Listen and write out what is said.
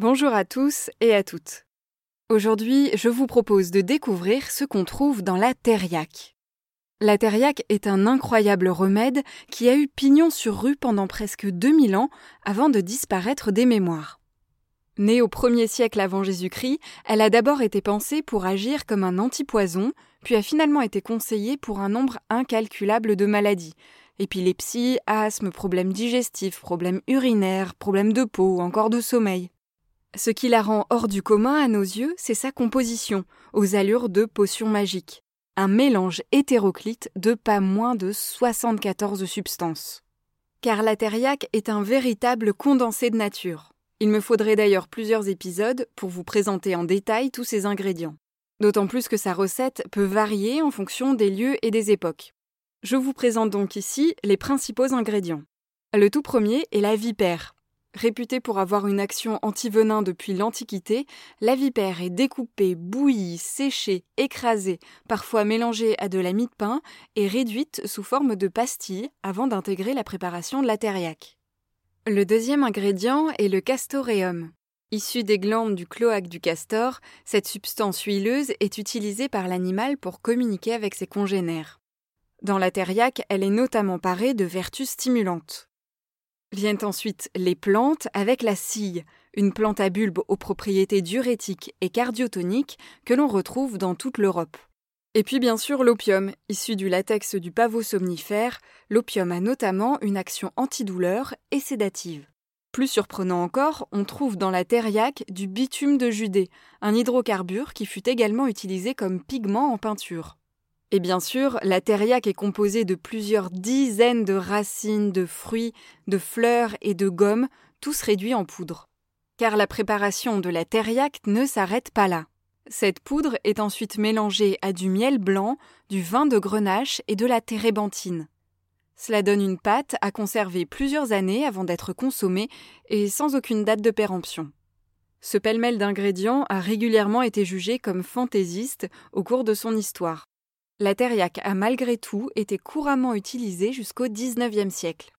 Bonjour à tous et à toutes. Aujourd'hui, je vous propose de découvrir ce qu'on trouve dans la thériaque. La thériaque est un incroyable remède qui a eu pignon sur rue pendant presque 2000 ans avant de disparaître des mémoires. Née au 1er siècle avant Jésus-Christ, elle a d'abord été pensée pour agir comme un antipoison, puis a finalement été conseillée pour un nombre incalculable de maladies épilepsie, asthme, problèmes digestifs, problèmes urinaires, problèmes de peau ou encore de sommeil. Ce qui la rend hors du commun à nos yeux, c'est sa composition, aux allures de potion magique. Un mélange hétéroclite de pas moins de 74 substances. Car la thériaque est un véritable condensé de nature. Il me faudrait d'ailleurs plusieurs épisodes pour vous présenter en détail tous ces ingrédients. D'autant plus que sa recette peut varier en fonction des lieux et des époques. Je vous présente donc ici les principaux ingrédients. Le tout premier est la vipère. Réputée pour avoir une action anti-venin depuis l'Antiquité, la vipère est découpée, bouillie, séchée, écrasée, parfois mélangée à de la mie de pain et réduite sous forme de pastilles avant d'intégrer la préparation de la thériaque. Le deuxième ingrédient est le castoreum. Issu des glandes du cloaque du castor, cette substance huileuse est utilisée par l'animal pour communiquer avec ses congénères. Dans la thériaque, elle est notamment parée de vertus stimulantes. Viennent ensuite les plantes avec la cille, une plante à bulbe aux propriétés diurétiques et cardiotoniques que l'on retrouve dans toute l'Europe. Et puis bien sûr l'opium, issu du latex du pavot somnifère, l'opium a notamment une action antidouleur et sédative. Plus surprenant encore, on trouve dans la thériaque du bitume de Judée, un hydrocarbure qui fut également utilisé comme pigment en peinture. Et bien sûr, la thériaque est composée de plusieurs dizaines de racines, de fruits, de fleurs et de gommes, tous réduits en poudre. Car la préparation de la thériaque ne s'arrête pas là. Cette poudre est ensuite mélangée à du miel blanc, du vin de grenache et de la térébenthine. Cela donne une pâte à conserver plusieurs années avant d'être consommée et sans aucune date de péremption. Ce pêle-mêle d'ingrédients a régulièrement été jugé comme fantaisiste au cours de son histoire. La thériaque a malgré tout été couramment utilisée jusqu'au XIXe siècle.